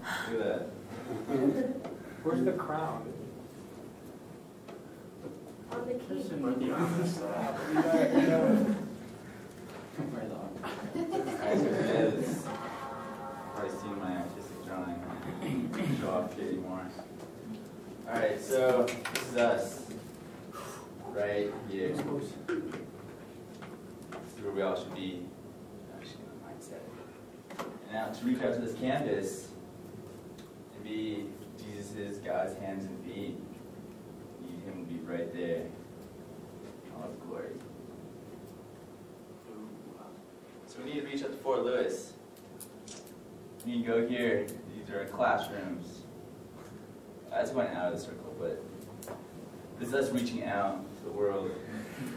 Look at that. Where's the crown? On the key. Guys, it is. Probably seen my artistic drawing. Show off Katie more. Alright, so this is us. Right here. This is where we all should be. Actually, my mindset. And now to reach out to this campus and be Jesus' God's hands and feet. Need him to be right there. All his glory. So we need to reach out to Fort Lewis. We need to go here. These are our classrooms. I just went out of the circle, but this is us reaching out to the world.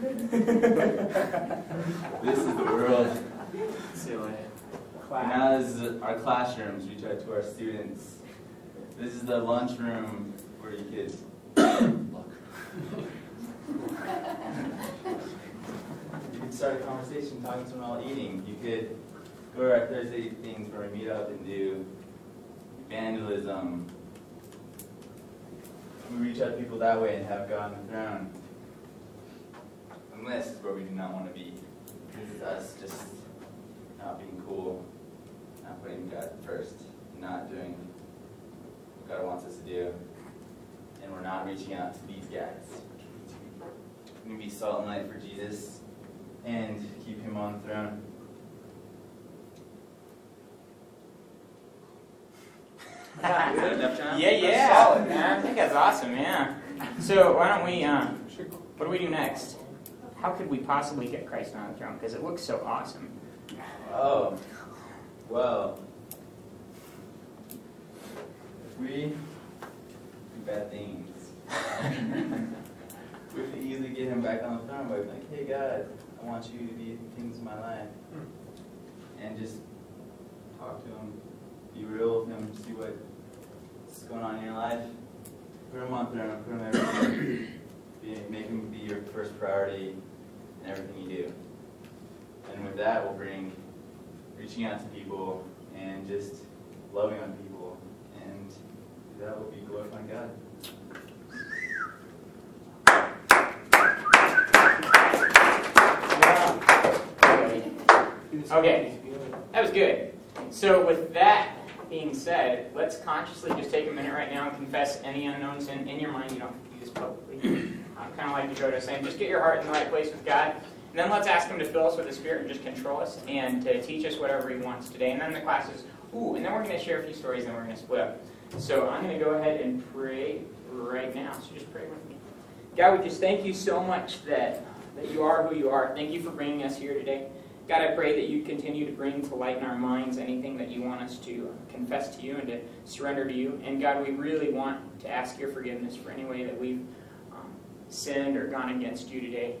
this is the world. And now this is our classrooms. Reach out to our students. This is the lunchroom where you could You could start a conversation talking to someone while eating. You could go to our Thursday things where we meet up and do evangelism. We reach out to people that way and have God on the throne. This is where we do not want to be. This is us just not being cool, not putting God first, not doing God wants us to do. And we're not reaching out to these guys. We can be salt and light for Jesus and keep him on the throne. Is that enough, John? Yeah, yeah. solid, I think that's awesome, yeah. So why don't we, uh, what do we do next? How could we possibly get Christ on the throne? Because it looks so awesome. Oh, well. We do bad things, we could easily get him back on the throne by being like, hey, God, I want you to be things in my life. Hmm. And just talk to him, be real with him, see what's going on in your life. Put him on throne, put him everything. Be, make him be your first priority in everything you do. And with that, we'll bring reaching out to people and just loving on people. That will be glorifying God. Okay. That was good. So with that being said, let's consciously just take a minute right now and confess any unknown sin in your mind. You don't have to do this publicly. Uh, I kind of like go to saying, just get your heart in the right place with God. And then let's ask Him to fill us with His Spirit and just control us and to teach us whatever He wants today. And then the class is, ooh, and then we're going to share a few stories and we're going to split up. So I'm going to go ahead and pray right now. So just pray with me. God, we just thank you so much that, that you are who you are. Thank you for bringing us here today. God, I pray that you continue to bring to light in our minds anything that you want us to confess to you and to surrender to you. And God, we really want to ask your forgiveness for any way that we've um, sinned or gone against you today.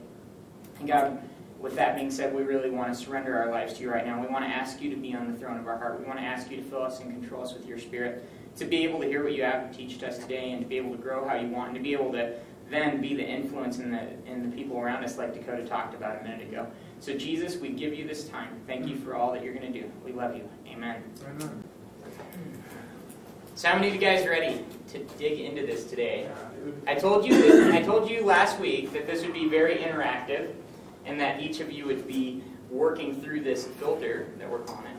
And God, with that being said, we really want to surrender our lives to you right now. We want to ask you to be on the throne of our heart. We want to ask you to fill us and control us with your spirit, to be able to hear what you have to teach us today, and to be able to grow how you want, and to be able to then be the influence in the, in the people around us, like Dakota talked about a minute ago. So, Jesus, we give you this time. Thank you for all that you're going to do. We love you. Amen. Amen. So, how many of you guys are ready to dig into this today? I told you that, I told you last week that this would be very interactive, and that each of you would be working through this filter that we're calling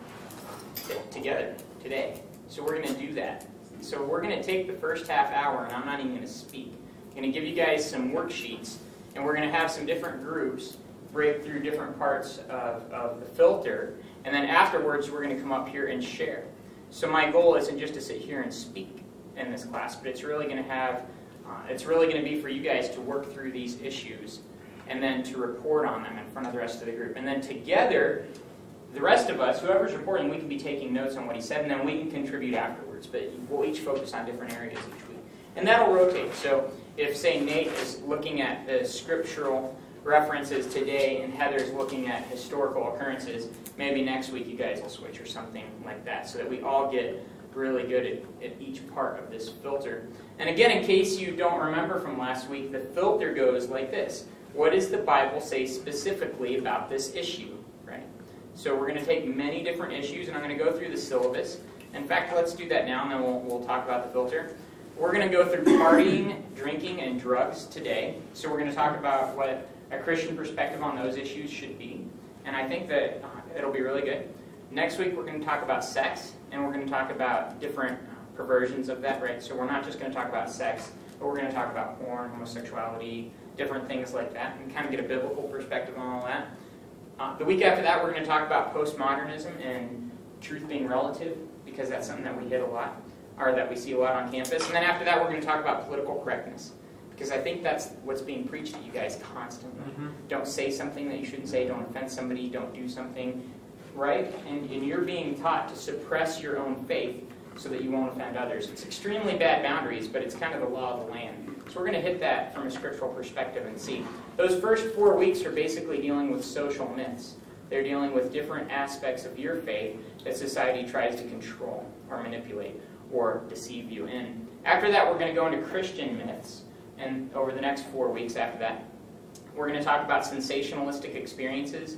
it together today. So we're going to do that. So we're going to take the first half hour, and I'm not even going to speak. I'm going to give you guys some worksheets, and we're going to have some different groups break through different parts of, of the filter, and then afterwards we're going to come up here and share. So my goal isn't just to sit here and speak in this class, but it's really going to have, uh, it's really going to be for you guys to work through these issues and then to report on them in front of the rest of the group. And then together, the rest of us, whoever's reporting, we can be taking notes on what he said, and then we can contribute afterwards. But we'll each focus on different areas each week. And that'll rotate. So if, say, Nate is looking at the scriptural references today and Heather's looking at historical occurrences, maybe next week you guys will switch or something like that so that we all get really good at, at each part of this filter. And again, in case you don't remember from last week, the filter goes like this. What does the Bible say specifically about this issue? So we're going to take many different issues and I'm going to go through the syllabus In fact, let's do that now, and then we'll, we'll talk about the filter. We're going to go through partying, drinking, and drugs today. So we're going to talk about what a Christian perspective on those issues should be. And I think that uh, it'll be really good. Next week, we're going to talk about sex, and we're going to talk about different perversions of that, right? So we're not just going to talk about sex, but we're going to talk about porn, homosexuality, different things like that, and kind of get a biblical perspective on all that. Uh, the week after that, we're going to talk about postmodernism and truth being relative, because that's something that we hit a lot, or that we see a lot on campus. And then after that, we're going to talk about political correctness, because I think that's what's being preached to you guys constantly. Mm-hmm. Don't say something that you shouldn't say, don't offend somebody, don't do something, right? And, and you're being taught to suppress your own faith so that you won't offend others. It's extremely bad boundaries, but it's kind of the law of the land. So we're going to hit that from a scriptural perspective and see. Those first four weeks are basically dealing with social myths. They're dealing with different aspects of your faith that society tries to control or manipulate or deceive you in. After that, we're going to go into Christian myths. And over the next four weeks after that, we're going to talk about sensationalistic experiences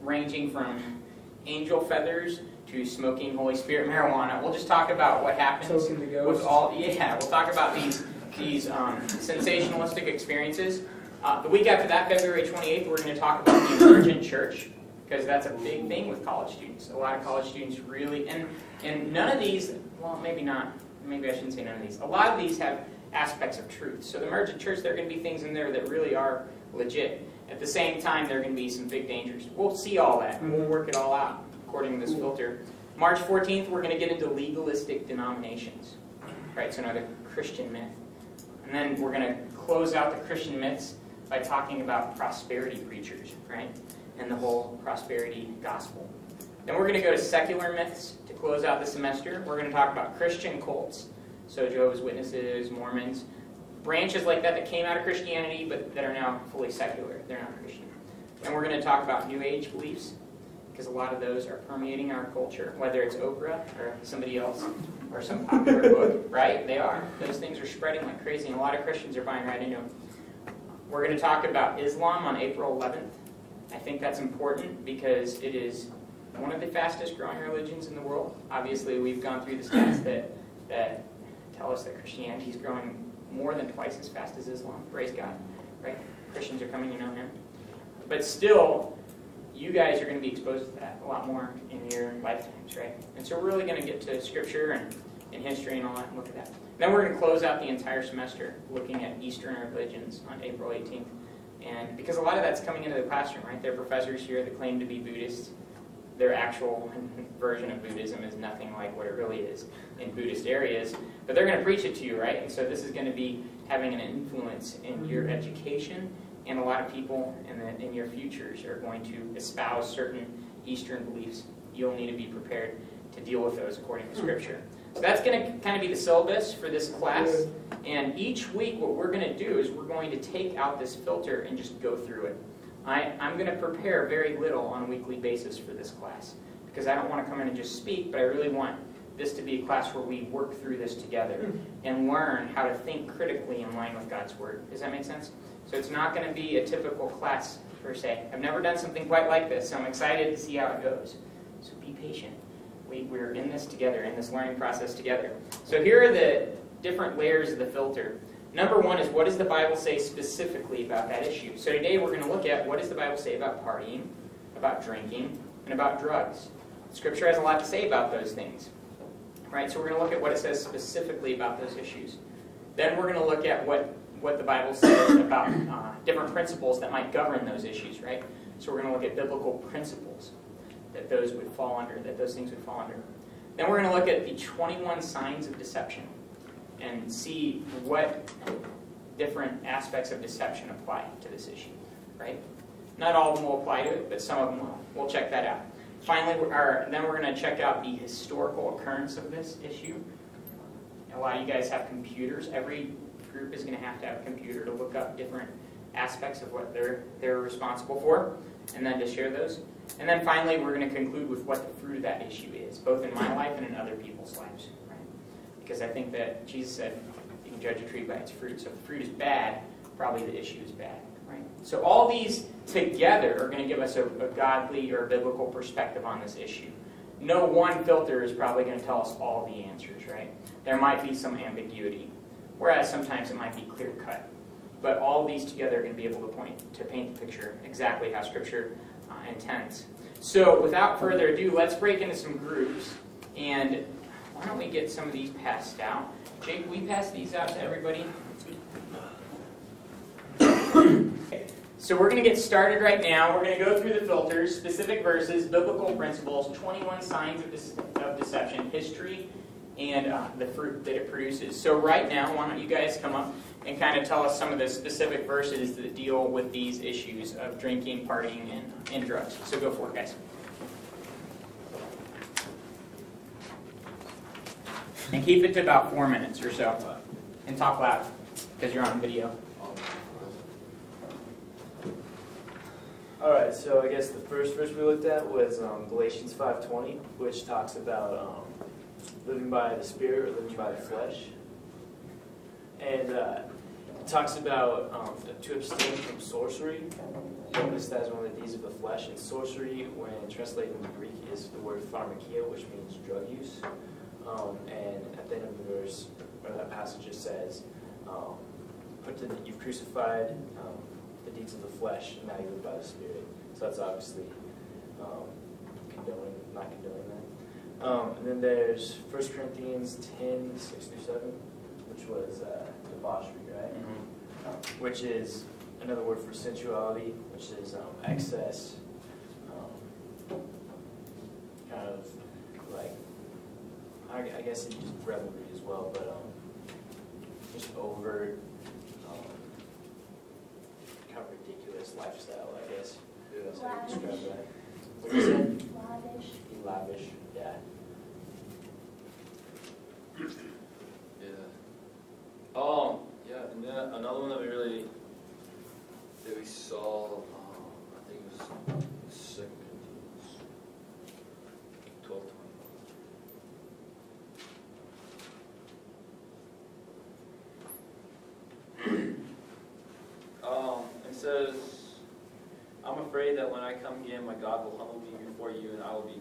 ranging from angel feathers to smoking Holy Spirit marijuana. We'll just talk about what happens with all. Yeah, we'll talk about these these um, sensationalistic experiences. Uh, the week after that, February 28th, we're going to talk about the emergent church because that's a big thing with college students. A lot of college students really, and and none of these, well, maybe not. Maybe I shouldn't say none of these. A lot of these have aspects of truth. So the emergent church, there are going to be things in there that really are legit. At the same time, there are going to be some big dangers. We'll see all that, and we'll work it all out according to this filter. March 14th, we're going to get into legalistic denominations. Right, so another Christian myth. And then we're going to close out the Christian myths by talking about prosperity preachers, right? And the whole prosperity gospel. Then we're going to go to secular myths to close out the semester. We're going to talk about Christian cults, so Jehovah's Witnesses, Mormons, branches like that that came out of Christianity but that are now fully secular. They're not Christian. And we're going to talk about New Age beliefs because a lot of those are permeating our culture, whether it's Oprah or somebody else or some popular book, right? They are. Those things are spreading like crazy, and a lot of Christians are buying right into them. We're going to talk about Islam on April 11th. I think that's important because it is one of the fastest growing religions in the world. Obviously, we've gone through the stats that, that tell us that Christianity is growing more than twice as fast as Islam. Praise God, right? Christians are coming to know Him. But still, you guys are going to be exposed to that a lot more in your lifetimes, right? And so we're really going to get to scripture and, and history and all that and look at that. Then we're going to close out the entire semester looking at Eastern religions on April 18th. And because a lot of that's coming into the classroom, right? There are professors here that claim to be Buddhists. Their actual version of Buddhism is nothing like what it really is in Buddhist areas. But they're going to preach it to you, right? And so this is going to be having an influence in your mm-hmm. education and a lot of people in, the, in your futures are going to espouse certain Eastern beliefs. You'll need to be prepared to deal with those according to hmm. Scripture. So that's going to kind of be the syllabus for this class. And each week, what we're going to do is we're going to take out this filter and just go through it. I, I'm going to prepare very little on a weekly basis for this class because I don't want to come in and just speak, but I really want this to be a class where we work through this together hmm. and learn how to think critically in line with God's Word. Does that make sense? So it's not going to be a typical class per se. I've never done something quite like this, so I'm excited to see how it goes. So be patient. We, we're in this together, in this learning process together. So here are the different layers of the filter. Number one is what does the Bible say specifically about that issue? So today we're going to look at what does the Bible say about partying, about drinking, and about drugs. Scripture has a lot to say about those things. Right? So we're going to look at what it says specifically about those issues. Then we're going to look at what what the Bible says about uh, different principles that might govern those issues, right? So we're going to look at biblical principles that those would fall under, that those things would fall under. Then we're going to look at the 21 signs of deception and see what different aspects of deception apply to this issue, right? Not all of them will apply to it, but some of them will. We'll check that out. Finally, we're, then we're going to check out the historical occurrence of this issue. A lot of you guys have computers. Every group is going to have to have a computer to look up different aspects of what they're, they're responsible for, and then to share those. And then finally, we're going to conclude with what the fruit of that issue is, both in my life and in other people's lives. Right? Because I think that Jesus said you can judge a tree by its fruit. So if the fruit is bad, probably the issue is bad. Right? So all these together are going to give us a, a godly or a biblical perspective on this issue. no one filter is probably going to tell us all the answers, right? There might be some ambiguity, whereas sometimes it might be clear cut. But all these together are going to be able to point to paint the picture exactly how Scripture uh, intends. So, without further ado, let's break into some groups, and why don't we get some of these passed out? Jake, we pass these out to everybody. So we're going to get started right now. We're going to go through the filters, specific verses, biblical principles, 21 signs of, de- of deception, history, and uh, the fruit that it produces. So right now, why don't you guys come up and kind of tell us some of the specific verses that deal with these issues of drinking, partying, and, and drugs. So go for it, guys. And keep it to about four minutes or so. And talk loud, because you're on video. All right, so I guess the first verse we looked at was um, Galatians 5:20, which talks about um, living by the Spirit or living by the flesh, and uh, it talks about um, to abstain from sorcery. Notice that as one of the deeds of the flesh, and sorcery, when translated into Greek, is the word pharmakia, which means drug use. Um, and at the end of the verse, or that passage, it says, um, "Put to the, you've crucified." Um, the deeds of the flesh, and now you live by the Spirit. So that's obviously um, condoning, not condoning that. Um, and then there's 1 Corinthians 10, 6 through 7, which was uh, debauchery, right? Mm-hmm. Which is another word for sensuality, which is um, excess, um, kind of like, I, I guess it's just revelry as well, but um, just overt, um, kind of ridiculous lifestyle, I guess. That's how you describe that. What is it? Lavish. Be lavish, yeah. Yeah. Um, yeah, and then another one that we really, that we saw, um, I think it was Second Corinthians twelve twenty. Um, it says, I'm afraid that when I come again, my God will humble me before you, and I will be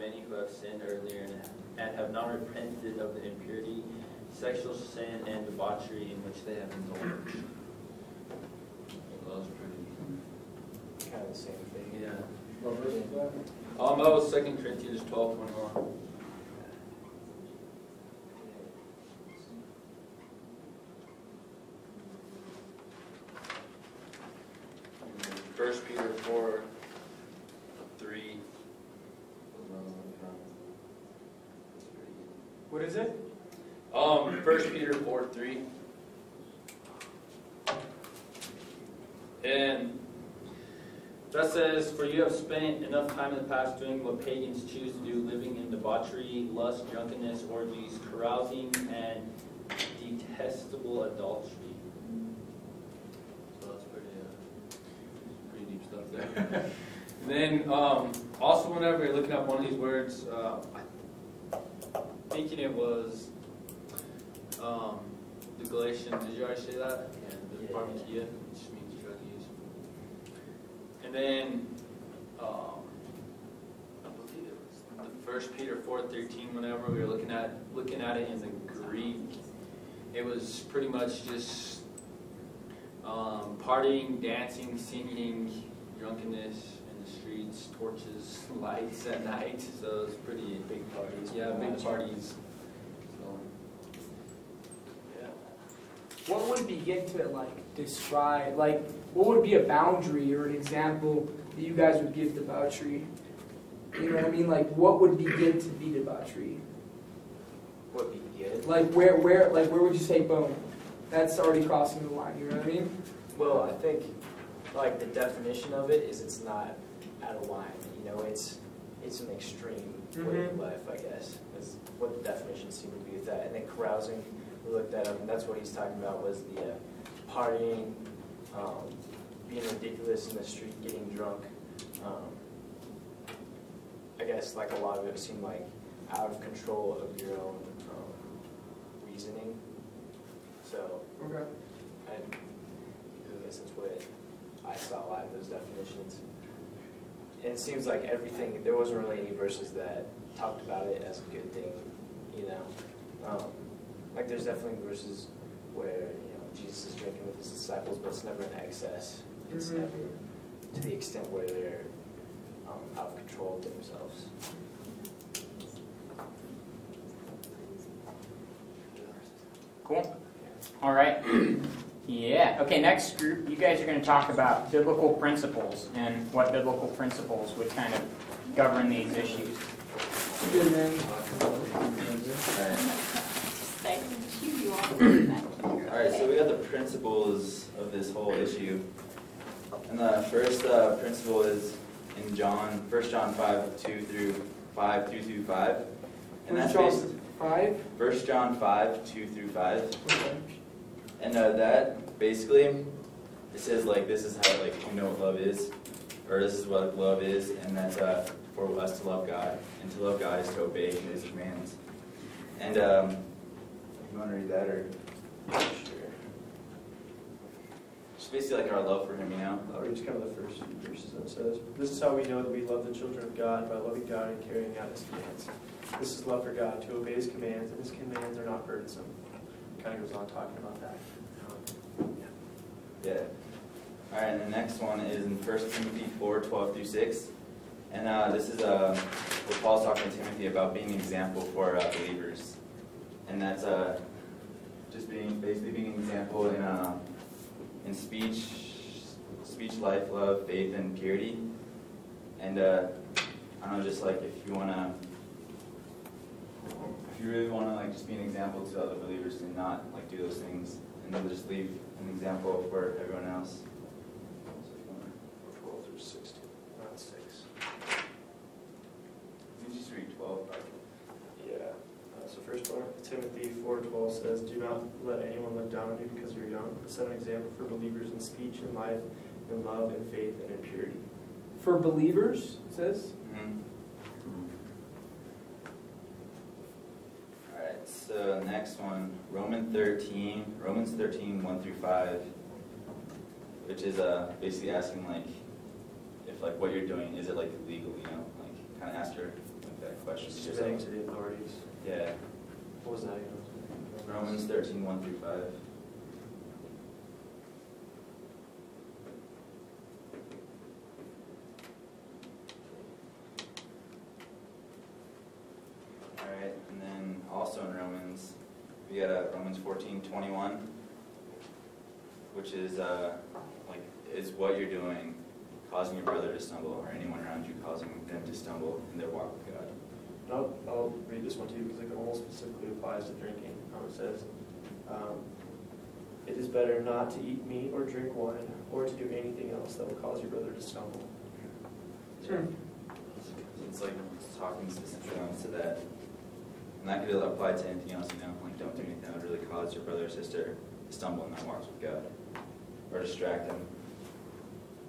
many who have sinned earlier and, have not repented of the impurity, sexual sin, and debauchery in which they have indulged. That was pretty. Kind of the same thing. Yeah. Almost 2 Corinthians 12 21. Have spent enough time in the past doing what pagans choose to do, living in debauchery, lust, drunkenness, orgies, carousing, and detestable adultery. So that's pretty, uh, pretty deep stuff there. and then, um, also whenever you're looking up one of these words, uh, I'm thinking it was um, the Galatians. Did you already say that? Yeah. The Yeah. Which means drug use. And then, um, I believe it was the First Peter four thirteen. Whenever we were looking at looking at it in the Greek, it was pretty much just um, partying, dancing, singing, drunkenness in the streets, torches, lights at night. So it's pretty Big parties. yeah, big parties. So, yeah. What would begin to like describe, like, what would be a boundary or an example that you guys would give debauchery? You know what I mean? Like, what would be good to be debauchery? Would be good. Like, where, where, like, where would you say, boom, that's already crossing the line? You know what I mean? Well, I think, like, the definition of it is it's not out of line, you know, it's, it's an extreme way of Mhm. life, I guess, is what the definition seemed to be with that. And then carousing, we looked at, and that's what he's talking about, was the uh, partying, um, being ridiculous in the street, getting drunk. Um, I guess, like, a lot of it seemed like out of control of your own um, reasoning. So, Okay. I, I guess that's what I saw a lot of those definitions. and it seems like everything there wasn't really any verses that talked about it as a good thing, you know. Um, like there's definitely verses where you know Jesus is drinking with his disciples, but it's never in excess. It's Mhm. never to the extent where they're um, out of control of themselves. Cool. All right. Yeah. Okay, next group, you guys are going to talk about biblical principles and what biblical principles would kind of govern these issues. Alright, so we got the principles of this whole issue. And the first uh, principle is in John, 1 John 5, 2 through 5, 2 through 5. And that's based, John five. 1 John 5, 2 through 5. Okay. And uh, that basically, it says like this is how like you know what love is, or this is what love is, and that's uh, for us to love God, and to love God is to obey His commands. And um, you want to read that or? Basically like our love for Him, you know. I'll read just kind of the first few verses that says, This is how we know that we love the children of God, by loving God and carrying out His commands. This is love for God, to obey His commands, and His commands are not burdensome. Kind of goes on talking about that. Um, Yeah. All right, and the next one is in 1 Timothy 4, 12 through 6. And uh, this is uh, what Paul's talking to Timothy about being an example for uh, believers. And that's uh, just being basically being an example in, uh, in speech, speech, life, love, faith, and purity. And uh, I don't know, just like if you want to, if you really want to like just be an example to other believers and not like do those things, and then just leave an example for everyone else. So if you wanna- 12 through 16, not 6. You just read 12. Yeah. Uh, so first one, Timothy 4.12 says, Do not let anyone look down on you because you're young, but set an example for believers in speech and life, in love, in faith, and in purity. For believers, it says. Mhm. Alright, so next one, Roman 13, Romans 13, 1 through 5, which is uh, basically asking like, if like what you're doing, is it like legal, you know? Like, kind of ask her like that question. to Submitting yourself. to the authorities. Yeah, What was that? Romans 13, 1 through 5. Alright, and then also in Romans, we got uh, Romans 14, 21, which is uh, like, is what you're doing causing your brother to stumble, or anyone around you causing them to stumble in their walk with God? And I'll, I'll read this one too because it almost specifically applies to drinking. Um, it says, um, It is better not to eat meat or drink wine or to do anything else that will cause your brother to stumble. Sure. It's like it's talking specifically on to that. And that could apply to anything else, you know, like don't do anything that would really cause your brother or sister to stumble in that walks with God or distract them.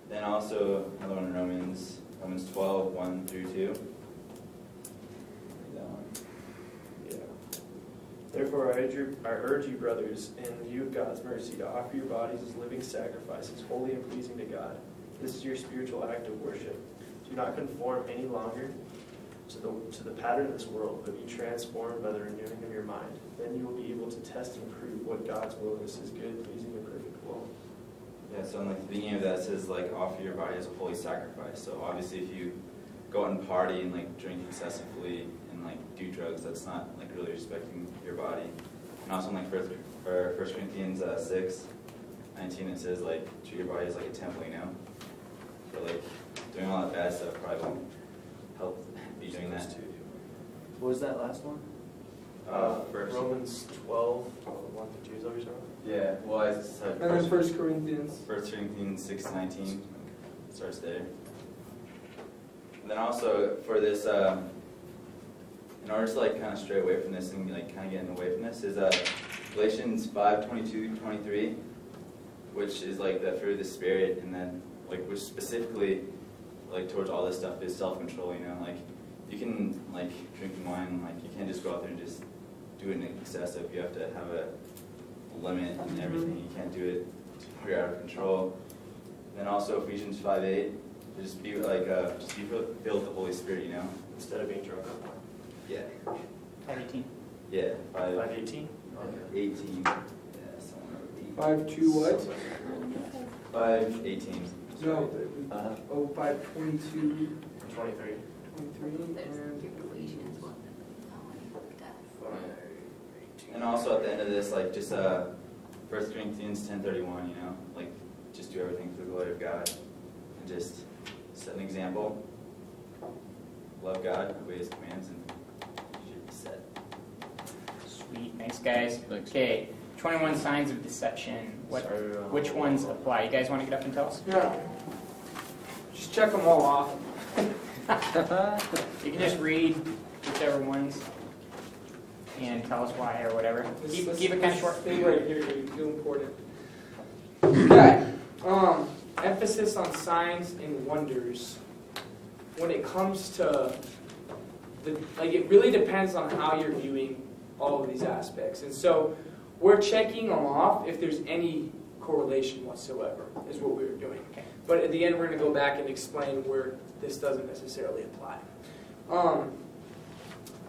Then also another one in Romans, Romans 12, 1 through 2. That one. Yeah. Therefore, I urge, you, I urge you, brothers, in the view of God's mercy, to offer your bodies as living sacrifices, holy and pleasing to God. This is your spiritual act of worship. Do not conform any longer to the, to the pattern of this world, but be transformed by the renewing of your mind. Then you will be able to test and prove what God's will is, his good, pleasing, and perfect will. Yeah, so in like the of that says like offer your body as a holy sacrifice. So obviously if you go out and party and like drink excessively and like do drugs, that's not like really respecting your body. And also in like first or First Corinthians uh, six, 19 it says like treat your body as like a temple, you know. So like doing all that bad stuff probably won't help doing that. What was that last one? Uh, first. Romans 12, 1 through 2, is that what you're talking Yeah, well I said And then First Corinthians. First Corinthians six nineteen starts there. And then also for this, um, in order to like kind of stray away from this and like kind of getting away from this, is uh, Galatians five twenty two twenty three, which is like the fruit of the spirit, and then like which specifically like towards all this stuff is self control. You know, like you can like drinking wine, like you can't just go out there and just do it in excessive. You have to have a limit and everything. You can't do it where you're out of control. Then also Ephesians 5 8, Just be like, uh, just be filled filled with the Holy Spirit, you know? Instead of being drunk. Yeah. Five eighteen. Yeah, five, Five eighteen? eighteen, yeah, somewhere eight- Five two what? Five eighteen. No. Uh-huh. Oh, five twenty-two, Twenty-three. Twenty-three, There's and your Galatians one. And also at the end of this, like, just, uh, First Corinthians ten thirty-one, you know? Like, just do everything for the glory of God. And just set an example. Love God, obey His commands, and you should be set. Sweet, thanks guys. Okay, 21 signs of deception. What, which ones apply? You guys want to get up and tell us? yeah. Just check them all off. You can just read whichever ones and tell us why or whatever. This- Keep, this- keep it kind of this short. Thing right here is too important. Okay. Um, emphasis on signs and wonders. When it comes to the, like, it really depends on how you're viewing all of these aspects. And so, we're checking them off if there's any correlation whatsoever, is what we were doing. Okay. But at the end, we're going to go back and explain where this doesn't necessarily apply. Um,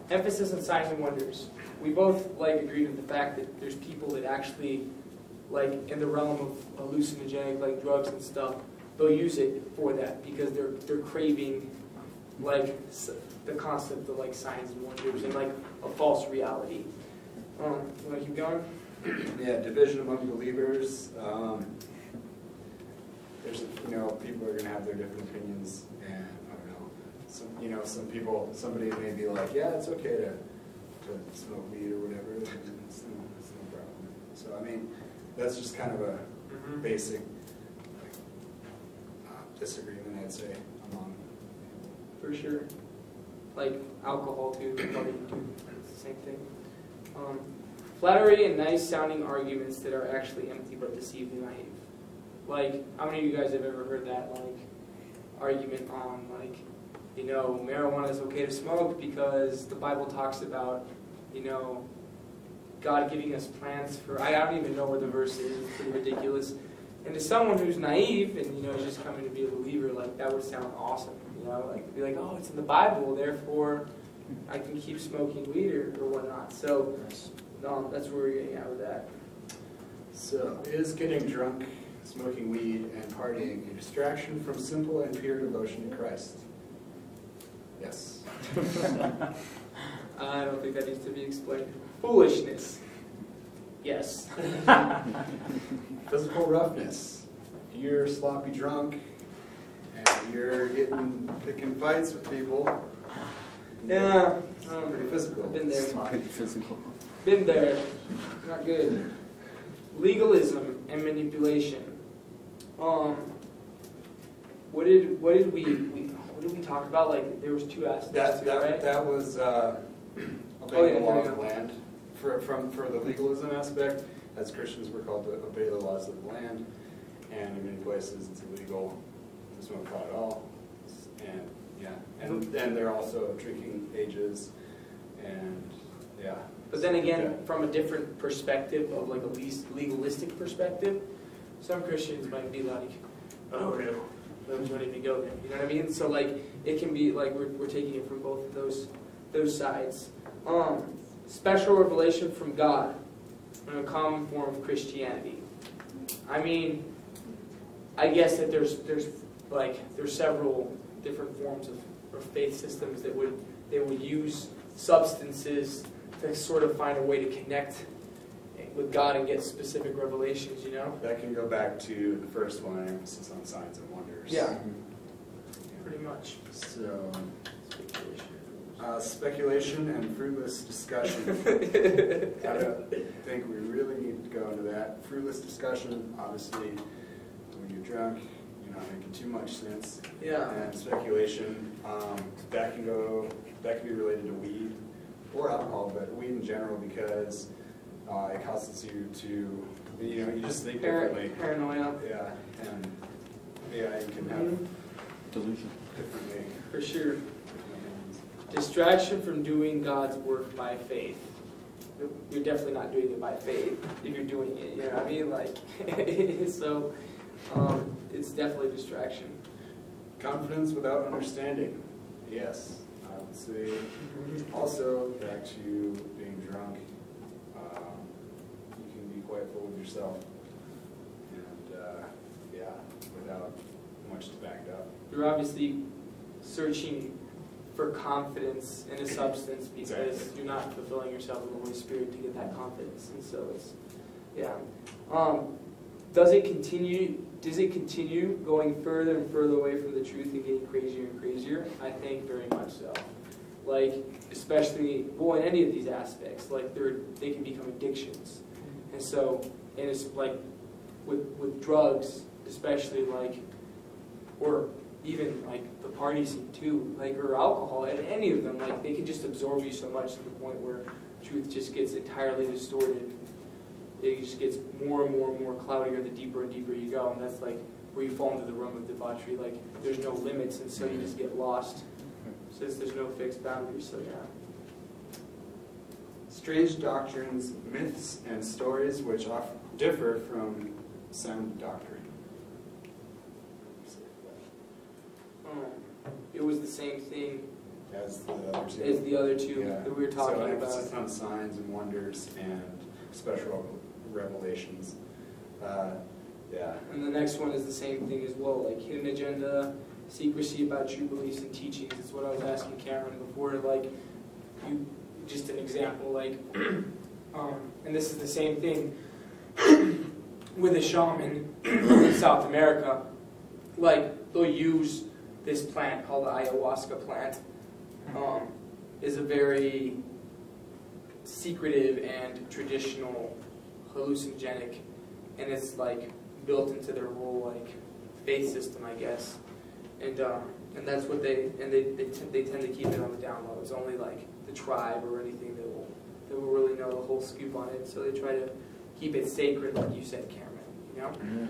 emphasis on signs and wonders. We both like agreed with the fact that there's people that actually, like in the realm of hallucinogenic, like drugs and stuff, they'll use it for that because they're they're craving, like the concept of like signs and wonders and like a false reality. Um, you want to keep going? Yeah, division among believers. Um, there's, you know, people are gonna have their different opinions, and I don't know. Some, you know, some people, somebody may be like, yeah, it's okay to, to smoke weed or whatever, and it's no, it's no problem. So I mean, that's just kind of a basic like, uh, disagreement, I'd say, among. For sure. Like alcohol too, party too. It's the same thing. Um, flattery and nice sounding arguments that are actually empty but deceive the naive. Like, how many of you guys have ever heard that like argument on like, you know, marijuana is okay to smoke because the Bible talks about, you know, God giving us plants for I don't even know where the verse is, it's pretty ridiculous. And to someone who's naive and you know is just coming to be a believer, like that would sound awesome. You know, like be like, oh, it's in the Bible, therefore I can keep smoking weed or, or whatnot. So um, that's where we're getting at with that. So, is getting drunk, smoking weed, and partying a distraction from simple and pure devotion to Christ? Yes. I don't think that needs to be explained. Foolishness. Yes. Physical roughness. You're sloppy drunk, and you're getting picking fights with people. Yeah. It's Um, pretty physical. been there. Pretty physical. Been there. Not good. Legalism and manipulation. Um, what did what did we, we what did we talk about? Like there was two aspects That, that, right? that was uh, Oh, obeying yeah, the law of the land. For, from, for the legalism aspect, as Christians, we're called to obey the laws of the land. And in many places, it's illegal to smoke pot at all. And, yeah, and then there are also drinking ages, and, yeah. But then again, Yeah. from a different perspective of like a least legalistic perspective, some Christians might be like, oh no, those don't even go there. You know what I mean? So like it can be like we're, we're taking it from both of those those sides. Um, special revelation from God in a common form of Christianity. I mean, I guess that there's there's like there's several different forms of, of faith systems that would they would use substances to sort of find a way to connect with God and get specific revelations, you know? That can go back to the first one, emphasis on signs and wonders. Yeah. Pretty much. So, uh, speculation and fruitless discussion. I don't think we really need to go into that. Fruitless discussion, obviously, when you're drunk, you're not making too much sense. Yeah. And speculation, um, that can go, that can be related to weed or alcohol, but weed in general because uh, it causes you to, you know, you just think differently. Paranoia, Yeah, and yeah, you can have Delusion. differently. for sure. Distraction from doing God's work by faith. You're definitely not doing it by faith if you're doing it. You know what I mean? Like, so um, it's definitely distraction. confidence without understanding. Yes, I would say. Also, back to being drunk, um, you can be quite full of yourself, and uh, yeah, without much to back it up. You're obviously searching for confidence in a substance because Exactly. you're not fulfilling yourself with the Holy Spirit to get that confidence, and so it's, yeah. Um, does it continue? Does it continue going further and further away from the truth and getting crazier and crazier? I think very much so. Like, especially, well, in any of these aspects, like they're they can become addictions, and so, and it's like with with drugs, especially like, or even like the party scene too, like or alcohol, and any of them, like they can just absorb you so much to the point where truth just gets entirely distorted. It just gets more and more and more cloudier the deeper and deeper you go, and that's like where you fall into the realm of debauchery. Like there's no limits, and so you just get lost since there's no fixed boundaries. So yeah. Strange doctrines, myths, and stories which off differ from sound doctrine. Um, it was the same thing As the other two. as the other two Yeah. that we were talking so about. emphasis on signs and wonders and special revelations. Uh, yeah. And the next one is the same thing as well, like hidden agenda, secrecy about true beliefs and teachings. It's what I was asking Cameron before, like you, just an example, like, um, and this is the same thing with a shaman in South America. Like they'll use this plant called the ayahuasca plant. Um, is a very secretive and traditional hallucinogenic, and it's like built into their whole like faith system, I guess. And um, and that's what they and they they, t- they tend to keep it on the down low. It's only like the tribe or anything that will that will really know the whole scoop on it. So they try to keep it sacred, like you said, Cameron. You know,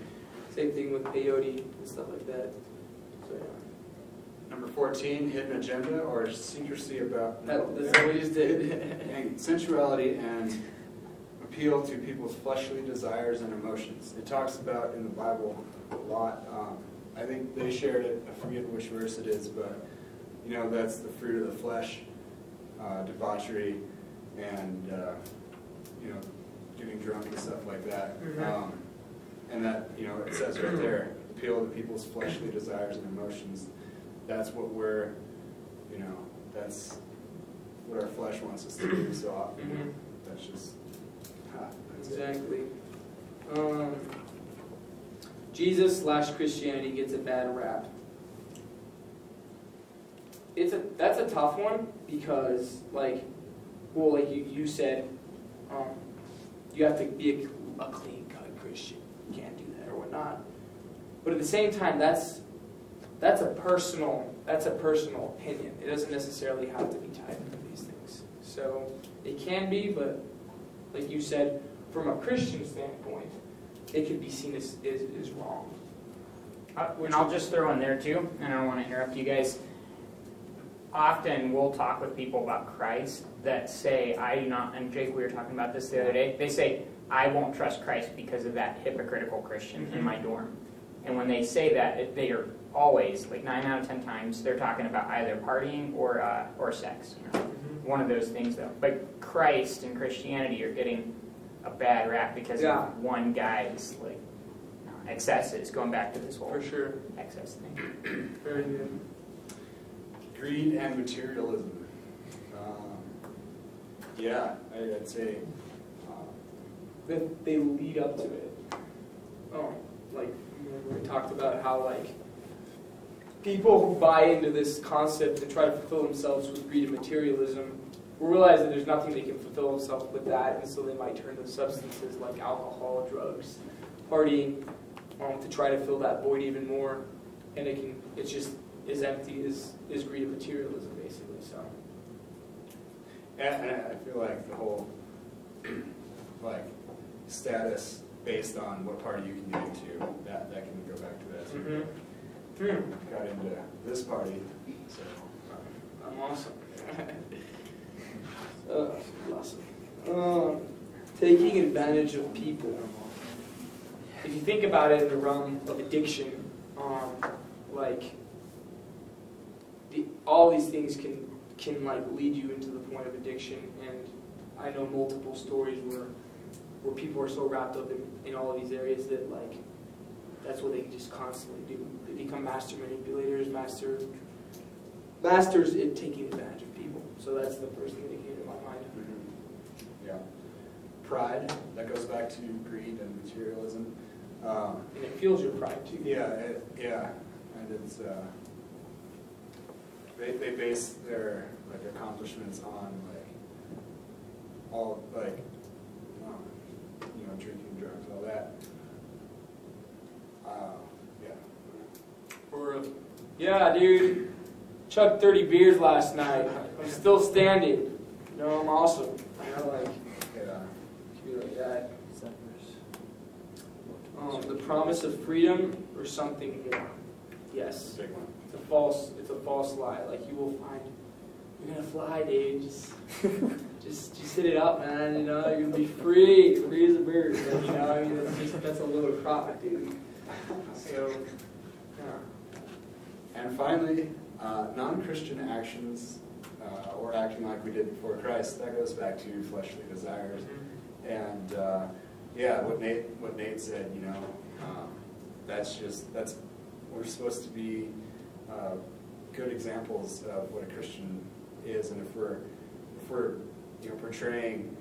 same thing with peyote and stuff like that. So yeah. Number 14, hidden agenda or secrecy about That, that's what we just did. and sensuality and appeal to people's fleshly desires and emotions. It talks about in the Bible a lot. Um, I think they shared it. I forget which verse it is, but you know that's the fruit of the flesh, uh, debauchery, and uh, you know getting drunk and stuff like that. Mhm. Um, and that you know it says right there, appeal to people's fleshly desires and emotions. That's what we're, you know, that's what our flesh wants us to do. So uh, Mhm. that's just, ha, that's. Exactly. Um, Jesus slash Christianity gets a bad rap. It's a that's a tough one because like, well, like you, you said, um, you have to be a, a clean cut Christian. You can't do that or whatnot. But at the same time, that's that's a personal that's a personal opinion. It doesn't necessarily have to be tied into these things. So it can be, but like you said, from a Christian standpoint, it could be seen as, as wrong. Uh, and I'll just throw in there too, and I don't want to interrupt you guys. Often we'll talk with people about Christ that say, I do not, and Jake, we were talking about this the other day, they say, I won't trust Christ because of that hypocritical Christian in my dorm. And when they say that, it- they are always, like nine out of ten times, they're talking about either partying or, uh, or sex. You know? One of those things though. But Christ and Christianity are getting a bad rap because Yeah. of one guy's like excesses, going back to this whole For sure. excess thing. Very good. Greed and materialism. Um, yeah, I- I'd say. um, That they lead up to it. Oh, like we talked about how like people who buy into this concept and try to fulfill themselves with greed and materialism will realize that there's nothing they can fulfill themselves with that, and so they might turn to substances like alcohol, drugs, partying, um, to try to fill that void even more. And it can, it's just as empty is as greed and materialism, basically. So. And, and I feel like the whole, like, status based on what party you can get into, that, that can go back to that. too. Hmm. Got into this party, so. I'm awesome. uh, awesome. Um, taking advantage of people. If you think about it in the realm of addiction, um, like the, all these things can can like lead you into the point of addiction. And I know multiple stories where where people are so wrapped up in, in all of these areas that like that's what they just constantly do. They become master manipulators, master masters at taking advantage of people. So that's the first thing that came to my mind. Yeah. Pride, that goes back to greed and materialism. Um, And it fuels your pride too. Yeah, it, yeah, and it's, uh, they, they base their, like, accomplishments on, like, all, like, um, you know, drinking, drugs, all that. Uh, yeah. Or, uh, yeah, dude, chugged 30 beers last night. I'm still standing. You know, I'm awesome. You know, like, Yeah. be like that. Um, the promise of freedom or something more. Yes. Big one. It's a false. It's a false lie. Like you will find, you're gonna fly, dude. Just, just, just hit it up, man. You know, you're gonna be free, free as a bird. Like, you know, I mean, that's just that's a little crop, dude. So, yeah. And finally, uh, non-Christian actions uh, or acting like we did before Christ, that goes back to fleshly desires. And uh, yeah, what Nate what Nate said, you know, um, that's just that's we're supposed to be uh, good examples of what a Christian is, and if we're if we're you know portraying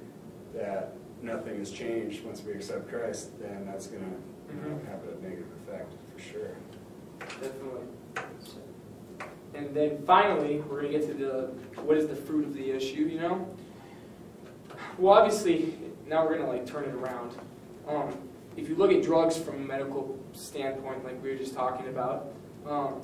that nothing has changed once we accept Christ, then that's going to Mhm. have a negative effect for sure. Definitely. And then finally, we're going to get to the what is the fruit of the issue, you know? Well, obviously, now we're going to like turn it around. Um, if you look at drugs from a medical standpoint, like we were just talking about, um,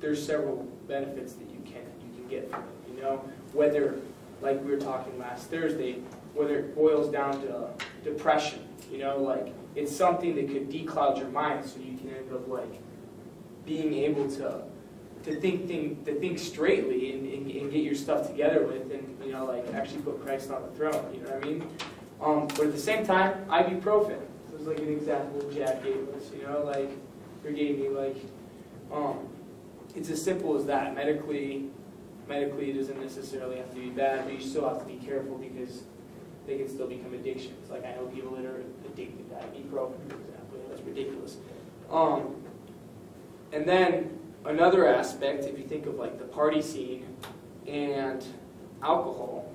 there's several benefits that you can you can get from it. You know, whether like we were talking last Thursday, whether it boils down to depression. You know, like it's something that could decloud your mind, so you can end up like being able to to think thing, to think straightly and, and, and get your stuff together with and you know like actually put Christ on the throne. You know what I mean? Um, but at the same time, ibuprofen was like an example Jack gave us. You know, like or gave me like um, it's as simple as that. Medically, medically it doesn't necessarily have to be bad, but you still have to be careful because they can still become addictions. Like I know people that are addicted to ibuprofen, for example. That's ridiculous. Um, and then another aspect, if you think of like the party scene and alcohol,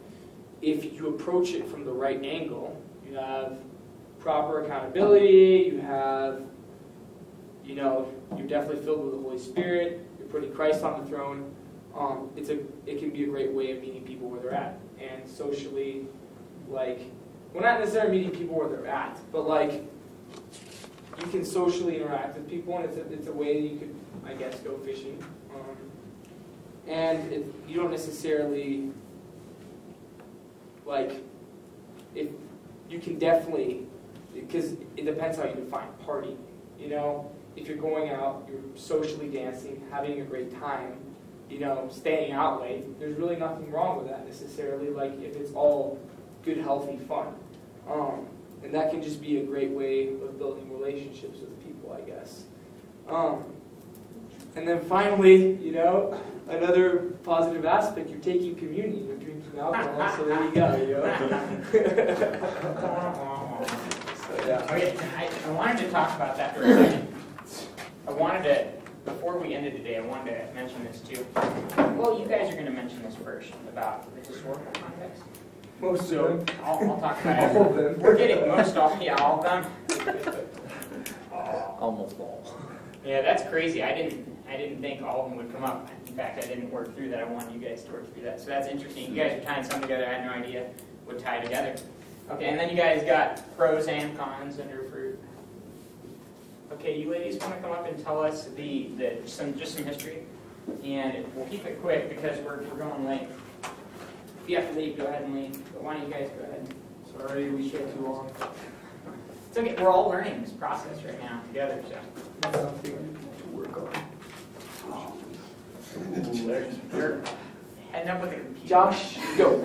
if you approach it from the right angle, you have proper accountability, you have, you know, you're definitely filled with the Holy Spirit, putting Christ on the throne. Um, it's a, it can be a great way of meeting people where they're at, and socially, like, well, not necessarily meeting people where they're at, but like, you can socially interact with people, and it's a, it's a way you could, I guess, go fishing. Um, and you don't necessarily like if you can definitely because it depends how you define party. You know, if you're going out, you're socially dancing, having a great time, you know, staying out late. There's really nothing wrong with that necessarily. Like if it's all good, healthy fun. Um, and that can just be a great way of building relationships with people, I guess. Um, and then finally, you know, another positive aspect, you're taking communion, you're drinking alcohol, so there you go, you know? so, yeah. Okay, I, I wanted to talk about that for a second. I wanted to, before we ended today, I wanted to mention this too. Well, you guys are going to mention this first about the historical context. Most So of them. I'll, I'll talk about All of it. them. We're getting most all, yeah, all of them. Almost all. Yeah, that's crazy. I didn't, I didn't think all of them would come up. In fact, I didn't work through that. I wanted you guys to work through that. So that's interesting. You guys are tying something together I had no idea would tie together. Okay, and then you guys got pros and cons under fruit. Okay, you ladies want to come up and tell us the, the some just some history, and we'll keep it quick because we're, we're going late. If you have to leave, go ahead and leave. But why don't you guys go ahead? Sorry, we took too long. It's okay. We're all learning this process right now together. So. That's something to work on. Heading up with a computer. Josh, go.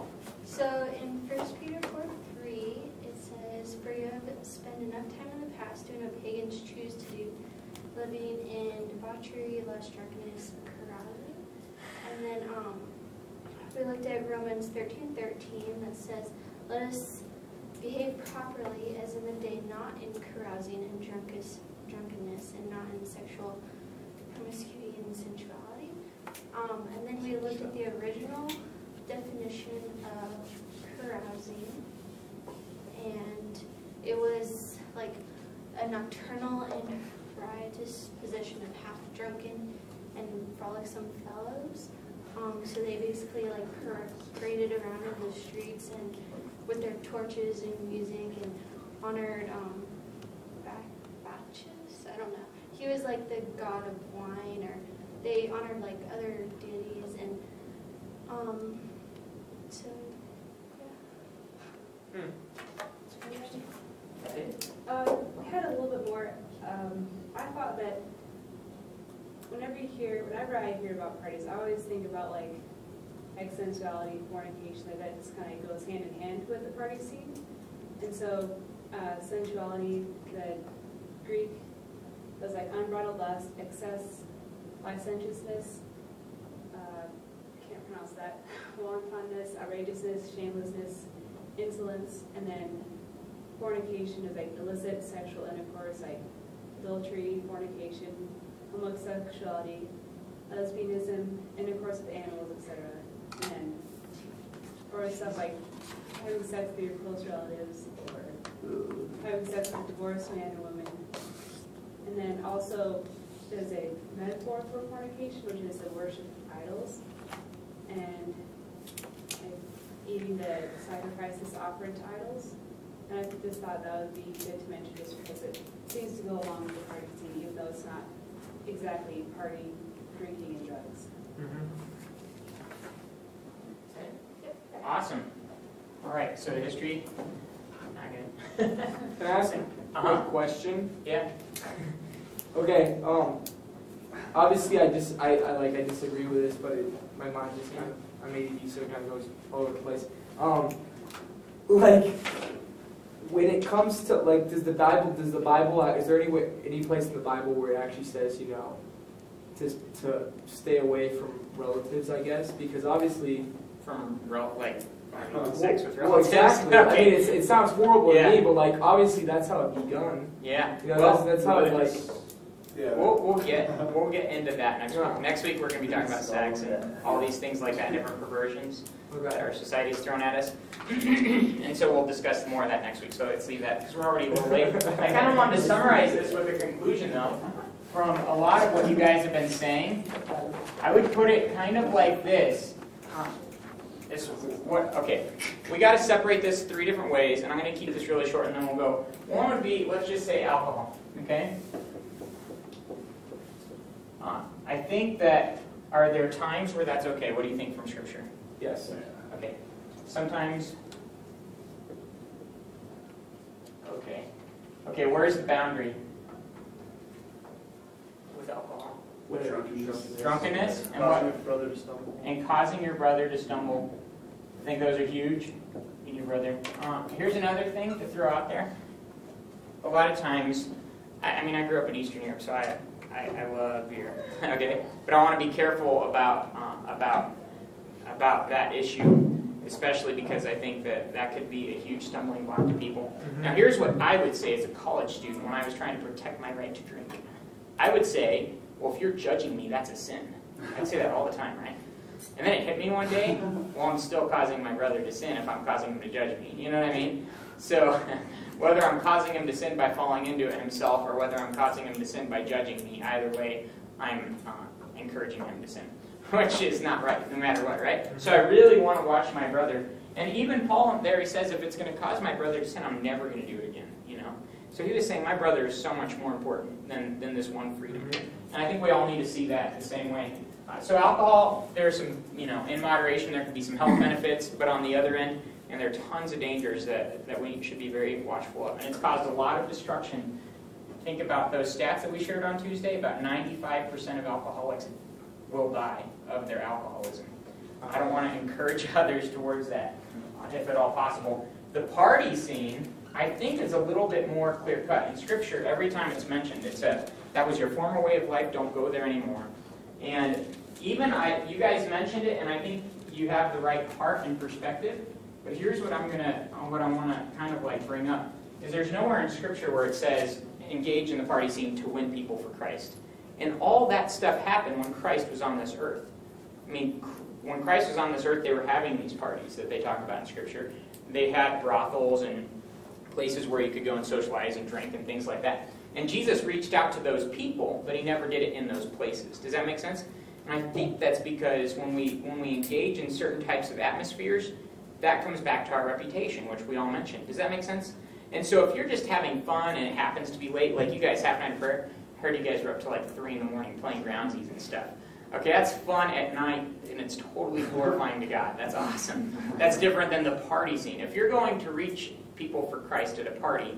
So in 1 Peter 4 3, it says, For you have spent enough time in the past doing of pagans choose to do, living in debauchery, lust, drunkenness, carousing. And then um, we looked at Romans 13 13 that says, Let us behave properly as in the day, not in carousing and drunkenness, drunkenness and not in sexual promiscuity and sensuality. Um, and then we looked at the original definition of carousing, and it was like a nocturnal and riotous position of half drunken and frolicsome fellows. Um, so they basically like paraded around in the streets and with their torches and music and honored um, Bac- Bacchus. I don't know. He was like the god of wine, or they honored like other deities and um. So yeah. It's pretty interesting. Uh, we had a little bit more, um, I thought that whenever you hear, whenever I hear about parties, I always think about like like sensuality, fornication, like that just kind of goes hand in hand with the party scene. And so, uh, sensuality, the Greek was like unbridled lust, excess, licentiousness, Pronounce that, wantonness, outrageousness, shamelessness, insolence, and then fornication is like illicit sexual intercourse, like adultery, fornication, homosexuality, lesbianism, intercourse with animals, etc. And or stuff like having sex with your close relatives, or having sex with a divorced man or woman. And then also, there's a metaphor for fornication, which is the worship of idols, and like, eating the sacrifices offered to idols. And I just thought that would be good to mention just because it seems to go along with the party scene, even though it's not exactly party, drinking, and drugs. Awesome. All right, so history, not good. Can I ask a Uh-huh. quick question? Yeah, Okay, um, obviously I just, I, I like, I disagree with this, but it, my mind just kind of, I'm ADD, so it kind of goes all over the place. Um, like, when it comes to, like, does the Bible, does the Bible, is there any way, any place in the Bible where it actually says, you know, to, to stay away from relatives, I guess? Because obviously, from rel, like, having sex with well, relatives. exactly, I mean, it's, it sounds horrible to me, but like, obviously that's how it begun. Yeah, You know, well, that's, that's how it, like, Yeah. we'll, we'll get, we'll get into that next week. Next week, we're gonna be talking about sex and all these things like that, different perversions that our society's thrown at us. And so we'll discuss more of that next week, so let's leave that, because we're already a little late. I kind of wanted to summarize this with a conclusion, though, from a lot of what you guys have been saying. I would put it kind of like this. This, what, okay, we gotta separate this three different ways, and I'm gonna keep this really short, and then we'll go. One would be, let's just say alcohol, okay? Uh, I think that, are there times where that's okay? What do you think from scripture? yes. Okay, sometimes. Okay, okay, where's the boundary with alcohol? What Drunkenness drunkenness and Causing what? your brother to stumble. And causing your brother to stumble. I think those are huge in your brother. Uh, here's another thing to throw out there. A lot of times, I, I mean, I grew up in Eastern Europe, so I, I, I love beer. okay, but I want to be careful about uh, about about that issue, especially because I think that that could be a huge stumbling block to people. Now, here's what I would say as a college student when I was trying to protect my right to drink. I would say, well, if you're judging me, that's a sin. I'd say that all the time, right? And then it hit me one day, well, I'm still causing my brother to sin if I'm causing him to judge me. You know what I mean? So, whether I'm causing him to sin by falling into it himself or whether I'm causing him to sin by judging me, either way, I'm uh, encouraging him to sin, which is not right, no matter what, right? So, I really want to watch my brother. And even Paul there, he says, if it's going to cause my brother to sin, I'm never going to do it again, you know? So, he was saying, my brother is so much more important than, than this one freedom. And I think we all need to see that the same way. Uh, so alcohol, there's some, you know, in moderation, there can be some health benefits, but on the other end, and there are tons of dangers that, that we should be very watchful of. And it's caused a lot of destruction. Think about those stats that we shared on Tuesday, about 95% of alcoholics will die of their alcoholism. I don't want to encourage others towards that, if at all possible. The party scene, I think is a little bit more clear cut. In Scripture, every time it's mentioned, it says, that was your former way of life, don't go there anymore. And even I, you guys mentioned it, and I think you have the right heart and perspective. But here's what I'm gonna, what I want to kind of like bring up is there's nowhere in Scripture where it says engage in the party scene to win people for Christ. And all that stuff happened when Christ was on this earth. I mean, when Christ was on this earth, they were having these parties that they talk about in Scripture. They had brothels and places where you could go and socialize and drink and things like that. And Jesus reached out to those people, but he never did it in those places. Does that make sense? And I think that's because when we when we engage in certain types of atmospheres, that comes back to our reputation, which we all mentioned. Does that make sense? And so if you're just having fun and it happens to be late, like you guys half night I heard you guys were up to like three in the morning playing groundsies and stuff. Okay, that's fun at night and it's totally glorifying to God. That's awesome. That's different than the party scene. If you're going to reach people for Christ at a party,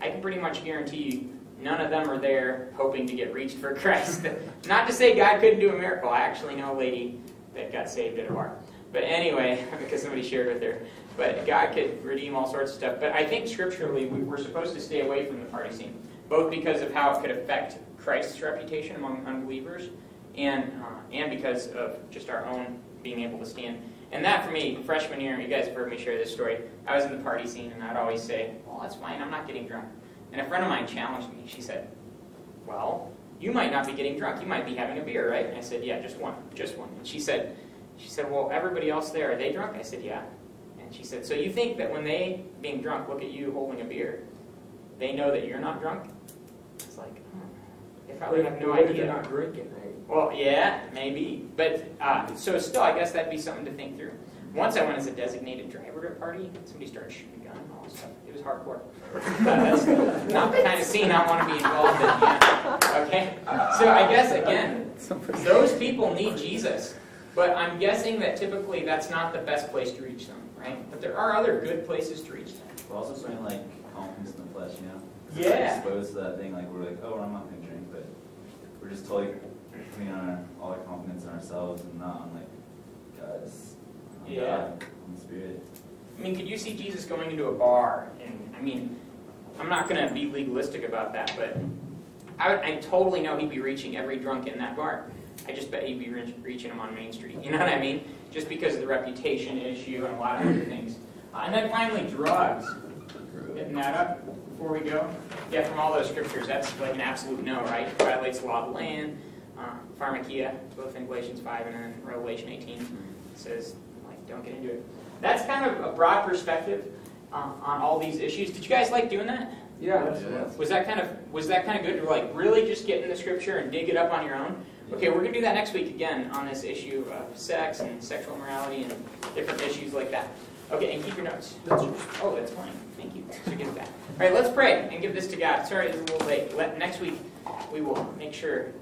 I can pretty much guarantee you none of them are there hoping to get reached for Christ. Not to say God couldn't do a miracle. I actually know a lady that got saved at a bar. But anyway, because somebody shared with her. But God could redeem all sorts of stuff. But I think scripturally we- we're supposed to stay away from the party scene, both because of how it could affect Christ's reputation among unbelievers, and uh, and because of just our own being able to stand. And that for me, freshman year, you guys have heard me share this story. I was in the party scene, and I'd always say, "Well, that's fine. I'm not getting drunk." And a friend of mine challenged me. She said, "Well, you might not be getting drunk. You might be having a beer, right?" And I said, "Yeah, just one, just one." And she said, "She said, well, everybody else there are they drunk?" I said, "Yeah." And she said, "So you think that when they, being drunk, look at you holding a beer, they know that you're not drunk?" It's like, hmm, they probably have no What if idea. they're not drinking, right? Well, yeah, maybe. But uh, so still, I guess that'd be something to think through. Once I went as a designated driver to a party, somebody started shooting a gun and all this stuff. It was hardcore. But that's not the kind of scene I want to be involved in. Yeah. Okay. So I guess again, those people need Jesus. But I'm guessing that typically that's not the best place to reach them, right? But there are other good places to reach them. We're also saying like confidence in the flesh, you know? Yeah. Exposed to that thing, like we're like, oh, I'm not gonna drink, but we're just totally putting our, all our confidence in ourselves and not on like God's, on Yeah. God, on the Spirit. I mean, could you see Jesus going into a bar? And I mean, I'm not going to be legalistic about that, but I, would, I totally know he'd be reaching every drunk in that bar. I just bet he'd be reach, reaching them on Main Street. You know what I mean? Just because of the reputation issue and a lot of other things. Uh, and then finally, drugs. Getting that up before we go? Yeah, from all those scriptures, that's like an absolute no, right? Violates the law of the land. Uh, pharmakeia, both in Galatians 5 and then Revelation 18 says, like, don't get into it. That's kind of a broad perspective uh, on all these issues. Did you guys like doing that? Yeah. Was that kind of was that kind of good to like really just get in the scripture and dig it up on your own? Okay, we're gonna do that next week again on this issue of sex and sexual morality and different issues like that. Okay, and keep your notes. Oh, that's fine. Thank you. So give it back. All right, let's pray and give this to God. Sorry, it's a little late. Let, next week we will make sure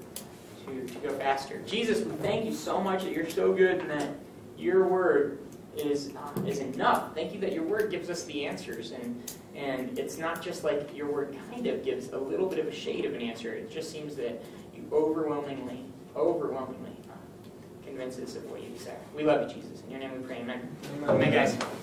to, to go faster. Jesus, we thank you so much that you're so good and that your word is uh, is enough. Thank you that your word gives us the answers and and it's not just like your word kind of gives a little bit of a shade of an answer. It just seems that you overwhelmingly, overwhelmingly uh, convince us of what you say. We love you, Jesus. In your name we pray. Amen. Amen, guys.